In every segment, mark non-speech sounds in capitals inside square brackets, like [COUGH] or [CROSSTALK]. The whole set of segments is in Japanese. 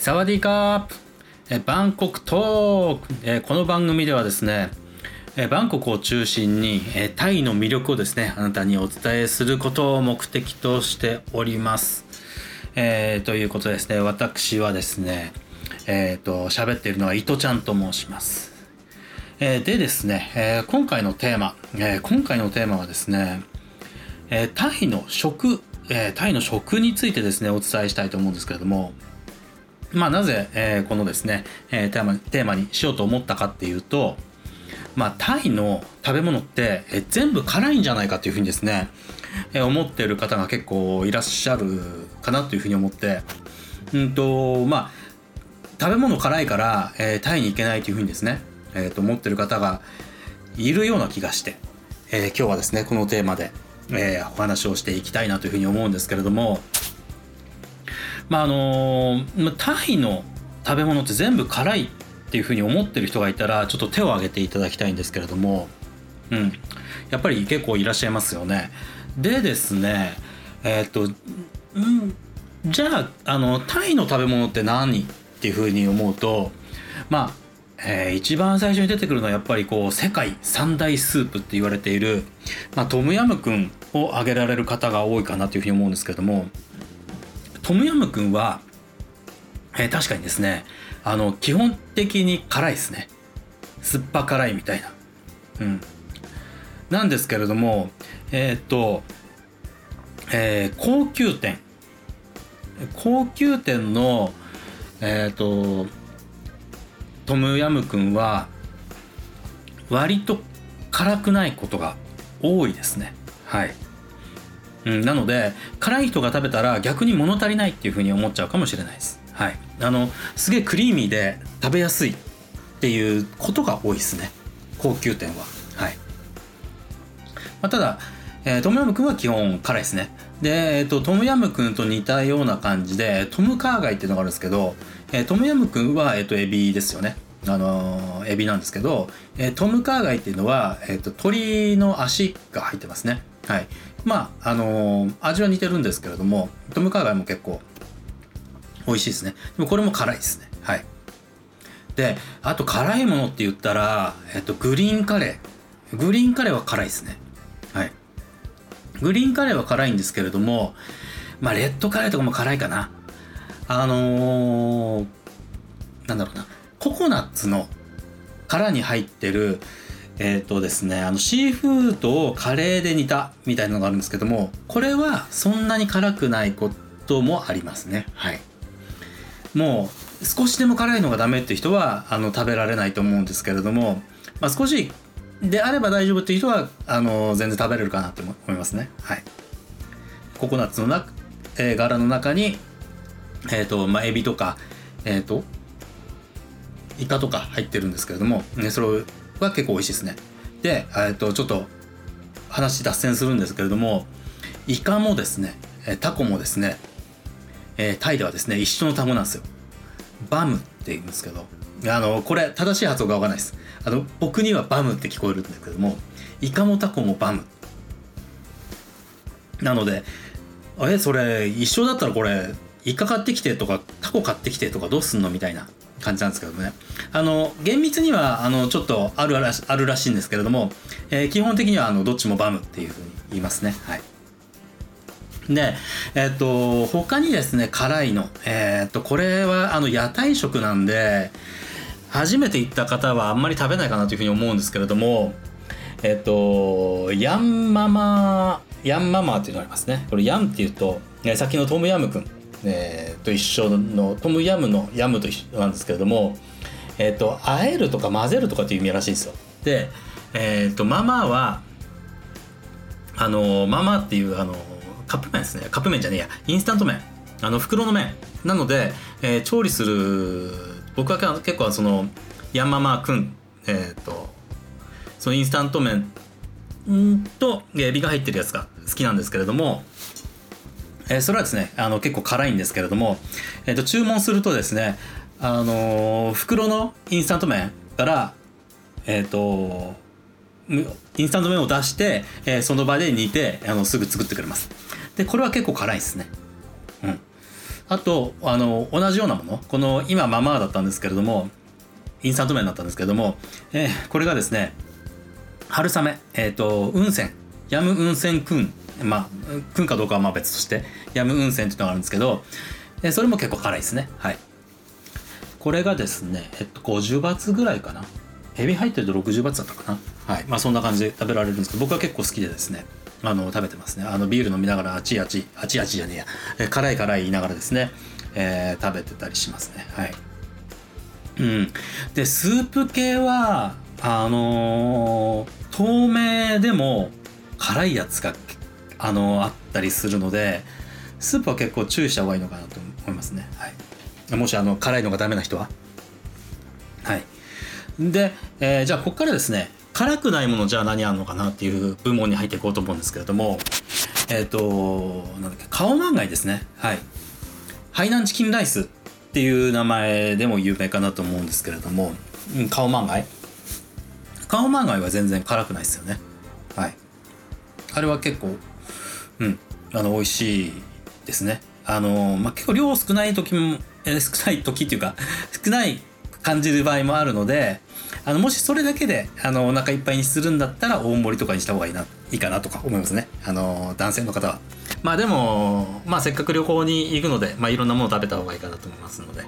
サワディーカープえバンコクトークえこの番組ではですねえバンコクを中心にえタイの魅力をですねあなたにお伝えすることを目的としております。えー、ということですね私はですねえっ、ー、と喋っているのは伊藤ちゃんと申します。え、でですね、え今回のテーマ、え今回のテーマはですね、えタイの食、えタイの食についてですねお伝えしたいと思うんですけれどもまあ、なぜ、えー、このですね、えー、テーマテーマにしようと思ったかっていうと、まあ、タイの食べ物って、えー、全部辛いんじゃないかっていうふうにですね、えー、思ってる方が結構いらっしゃるかなというふうに思って、うんとまあ、食べ物辛いから、えー、タイに行けないというふうにですね、えー、と思ってる方がいるような気がして、えー、今日はですねこのテーマで、えー、お話をしていきたいなというふうに思うんですけれども、まああのタイの食べ物って全部辛いっていうふうに思ってる人がいたらちょっと手を挙げていただきたいんですけれども、うん、やっぱり結構いらっしゃいますよね。でですねえー、っと、うん、じゃああのタイの食べ物って何っていうふうに思うとまあえー、一番最初に出てくるのはやっぱりこう世界三大スープって言われている、まあ、トムヤムクンを挙げられる方が多いかなというふうに思うんですけどもトムヤムくんは、えー、確かにですねあの基本的に辛いですね。酸っぱ辛いみたいな。うん。なんですけれどもえー、っと、えー、高級店。高級店のえ、っとトムヤムくんは割と辛くないことが多いですね。はい。うん、なので辛い人が食べたら逆に物足りないっていうふうに思っちゃうかもしれないです。はい、あのすげえクリーミーで食べやすいっていうことが多いですね高級店は。はいまあ、ただ、えー、トムヤムクンは基本辛いですね。で、えーと、トムヤムクンと似たような感じでトムカーガイっていうのがあるんですけど、えー、トムヤムクンは、えーと、エビですよね。あのー、エビなんですけど、えー、トムカーガイっていうのは、えーと鳥の足が入ってますね。はい、まああのー、味は似てるんですけれどもトムカーガイも結構美味しいですね。でもこれも辛いですね。はい。であと辛いものって言ったら、えっと、グリーンカレー。グリーンカレーは辛いですね。はい。グリーンカレーは辛いんですけれどもまあレッドカレーとかも辛いかな。あのー、なんだろうな。ココナッツの殻に入ってるえっ、ー、とですね、あのシーフードをカレーで煮たみたいなのがあるんですけども、これはそんなに辛くないこともありますね。はい。もう少しでも辛いのがダメって人はあの食べられないと思うんですけれども、まあ、少しであれば大丈夫っていう人はあの全然食べれるかなって思いますね。はい。ココナッツのな、えー、柄の中に、えっ、ー、と、まあ、エビとか、えっ、ー、と、イカとか入ってるんですけれども、ね、それをは結構美味しいですね。で、えっと、ちょっと話脱線するんですけれども、イカもですね、タコもですね、えー、タイではですね、一緒の単語なんですよ。バムって言うんですけど、あの、これ正しい発音がわからないです。あの、僕にはバムって聞こえるんですけども、イカもタコもバム。なので、え、それ一緒だったらこれ、イカ買ってきてとか、タコ買ってきてとかどうすんのみたいな感じなんですけどね。あの、厳密には、あの、ちょっとあるらしあるらしいんですけれども、えー、基本的には、あの、どっちもバムっていうふうに言いますね。はい。で、えっ、と、他にですね、辛いの。えっ、と、これは、あの、屋台食なんで、初めて行った方はあんまり食べないかなというふうに思うんですけれども、えっ、と、ヤンママ、ヤンママっていうのがありますね。これ、ヤンっていうと、さっきのトムヤムくん。えー、と一緒のトムヤムのヤムと一緒なんですけれども、えーと、あえるとか混ぜるとかっていう意味らしいんですよ。で、えーと、ママはあのママっていうあのカップ麺ですね。カップ麺じゃねえや。インスタント麺。あの袋の麺。なので、えー、調理する僕は結構そのヤンママくんえっ、ー、とそのインスタント麺とエビが入ってるやつが好きなんですけれどもえ、それはですねあの結構辛いんですけれども、えー、と注文するとですねあの、袋のインスタント麺からえっ、ー、とインスタント麺を出して、えー、その場で煮てあのすぐ作ってくれます。でこれは結構辛いですね。うん。あとあの同じようなものこの今ママだったんですけれどもインスタント麺だったんですけれども、えー、これがですね春雨えっ、ー、と雲仙ヤム雲仙くんまあくんかどうかはまあ別としてヤム雲仙っていうのがあるんですけど、それも結構辛いですね。はい。これがですねえっと50バツぐらいかな。エビ入ってると60バツだったかな。はい。まあそんな感じで食べられるんですけど僕は結構好きでですねあの食べてますね。あのビール飲みながらあちあちあちあちじゃねえや、え辛い辛い言いながらですね、えー、食べてたりしますね。はい。うん。でスープ系はあのー、透明でも辛いやつがあの、あったりするのでスープは結構注意した方がいいのかなと思いますね。はい。もしあの辛いのがダメな人は？はい。で、えー、じゃあここからですね辛くないものじゃあ何あるのかなっていう部門に入っていこうと思うんですけれどもえっ、ー、となんだっけカオマンガイですね。はい。ハイナンチキンライスっていう名前でも有名かなと思うんですけれども、うん、カオマンガイ。カオマンガイは全然辛くないですよね。はい。あれは結構うん。あの美味しいですね。あのまあ結構量少ない時も、えー、少ない時っていうか [LAUGHS] 少ない感じる場合もあるのであのもしそれだけであのお腹いっぱいにするんだったら大盛りとかにした方がいいないいかなとか思いますね。あの男性の方は。まあでもまあせっかく旅行に行くので、まあ、いろんなもの食べた方がいいかなと思いますので。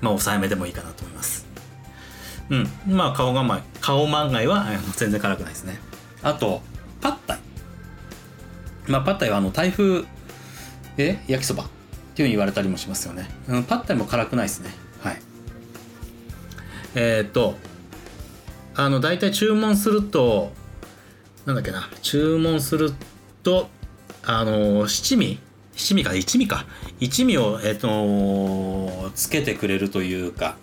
まあ抑えめでもいいかなと思います。うん。まあ顔がま顔万がいは全然辛くないですね。あとパッタイ。まあパッタイはあの台風え焼きそばっていうふうに言われたりもしますよね、うん、パッタイも辛くないですね。はい。えっ、とあの大体注文するとなんだっけな注文するとあの七味七味か一味か。一味を、えっ、とつけてくれるというか、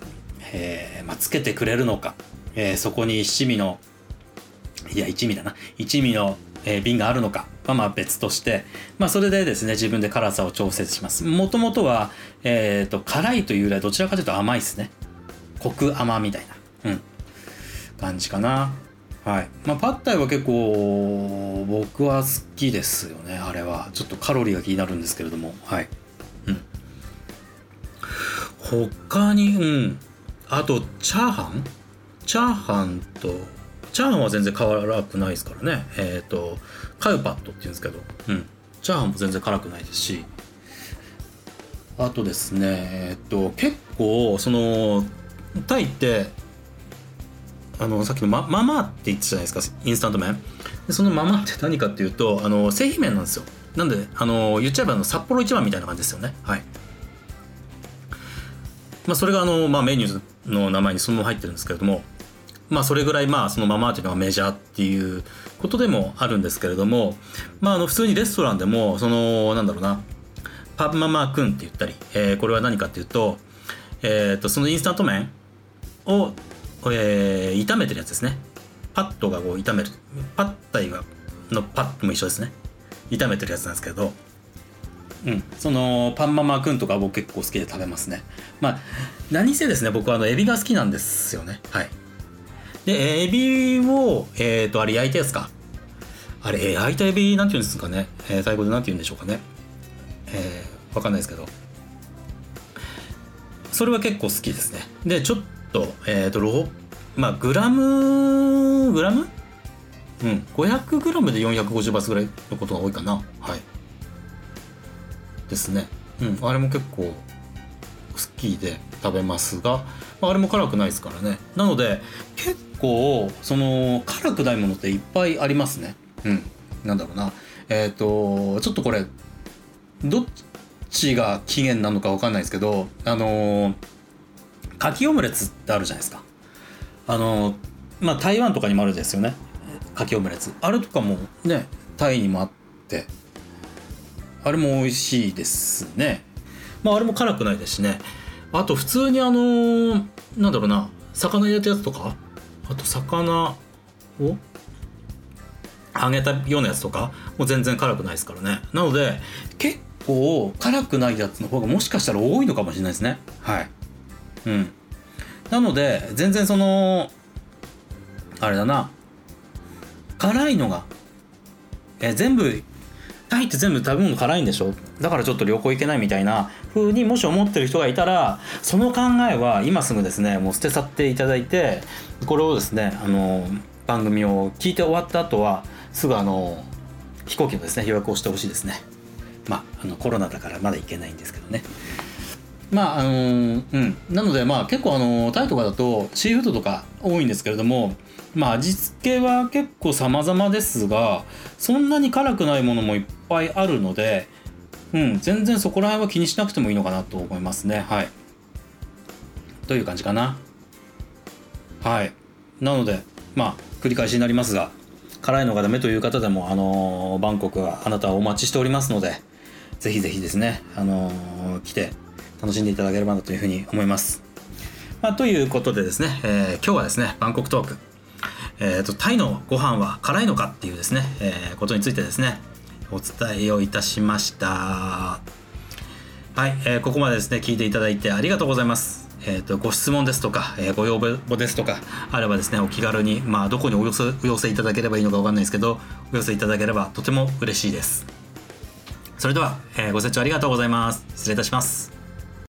えーまあ、つけてくれるのか、えー、そこに七味のいや一味だな。一味の、えー、瓶があるのかはまあ別として、まあ、それでですね自分で辛さを調節しますもともとは、えーと辛いというよりはどちらかというと甘いですねコク甘みたいな、うん、感じかな。はい。まあ、パッタイは結構、僕は好きですよね、あれは。ちょっとカロリーが気になるんですけれども、はい。うん。他に、うん。あと、チャーハン？チャーハンと、チャーハンは全然辛くないですからね。えっ、ー、と、カウパットって言うんですけど、うん。チャーハンも全然辛くないですし、あとですね、えっと、結構、その、タイってあのさっきのマママって言ってたじゃないですかインスタント麺。でそのママって何かっていうとあの製品麺なんですよ。なんであの言っちゃえばあの札幌一番みたいな感じですよね。はい。まあそれがあの、まあ、メニューの名前にそのまま入ってるんですけれども。まあそれぐらいまあそのままっていうのがメジャーっていうことでもあるんですけれどもまああの普通にレストランでもそのなんだろうなパンママくんって言ったり、えー、これは何かっていうと,、えー、とそのインスタント麺を、えー、炒めてるやつですね。パットがこう炒めるパッタイがのパットも一緒ですね。炒めてるやつなんですけどうん。そのパンママくんとか僕結構好きで食べますね。まあ何せですね僕はあのエビが好きなんですよね。はい。でエビをえっ、ー、とあれ焼いたやつかあれ焼いたエビなんて言うんですかね、えー、タイ語でなんて言うんでしょうかねえー、わかんないですけどそれは結構好きですねでちょっと、えっ、ー、と、まあ、グラム、グラム？うん、500グラムで450バスぐらいのことが多いかな。はい。ですね。うん、あれも結構好きで食べますが、あれも辛くないですからね。なので、結構、その、辛くないものっていっぱいありますね。うん。なんだろうな。えっ、ー、と、ちょっとこれ、どっちが起源なのかわかんないですけど、あのーかきオムレツってあるじゃないですか。あのまあ台湾とかにもあるんですよね。かきオムレツ。あれとかもねタイにもあって。あれも美味しいですね。まああれも辛くないですしね。あと普通にあのなんだろうな。魚入れたやつとかあと魚を揚げたようなやつとかもう全然辛くないですからね。なので結構辛くないやつの方がもしかしたら多いのかもしれないですね。はい。うん。なので全然そのあれだな。辛いのがえ全部タイって全部食べ物辛いんでしょ？だからちょっと旅行行けないみたいな風にもし思ってる人がいたらその考えは今すぐですねもう捨て去っていただいてこれをですねあの番組を聞いて終わった後はすぐあの飛行機のですね予約をしてほしいですね。まああのコロナだからまだ行けないんですけどね。まああのうん。なのでまあ結構あのタイとかだとシーフードとか多いんですけれどもまあ味付けは結構様々ですがそんなに辛くないものもいっぱいあるのでうん全然そこら辺は気にしなくてもいいのかなと思いますね。はい。という感じかな。はい。なのでまあ繰り返しになりますが辛いのがダメという方でもあのバンコクはあなたはお待ちしておりますのでぜひぜひですねあの来て楽しんでいただければなというふうに思います。まあ、ということでですね、えー、今日はですね、バンコクトーク、えーと、タイのご飯は辛いのかっていうですね、えー、ことについてですね、お伝えをいたしました。はい、えー、ここまでですね、聞いていただいてありがとうございます。えーと、ご質問ですとか、えー、ご要望ですとかあればですねお気軽に、まあ、どこにお寄せお寄せいただければいいのか分かんないですけどお寄せいただければとても嬉しいですそれでは、えー、ご清聴ありがとうございます失礼いたします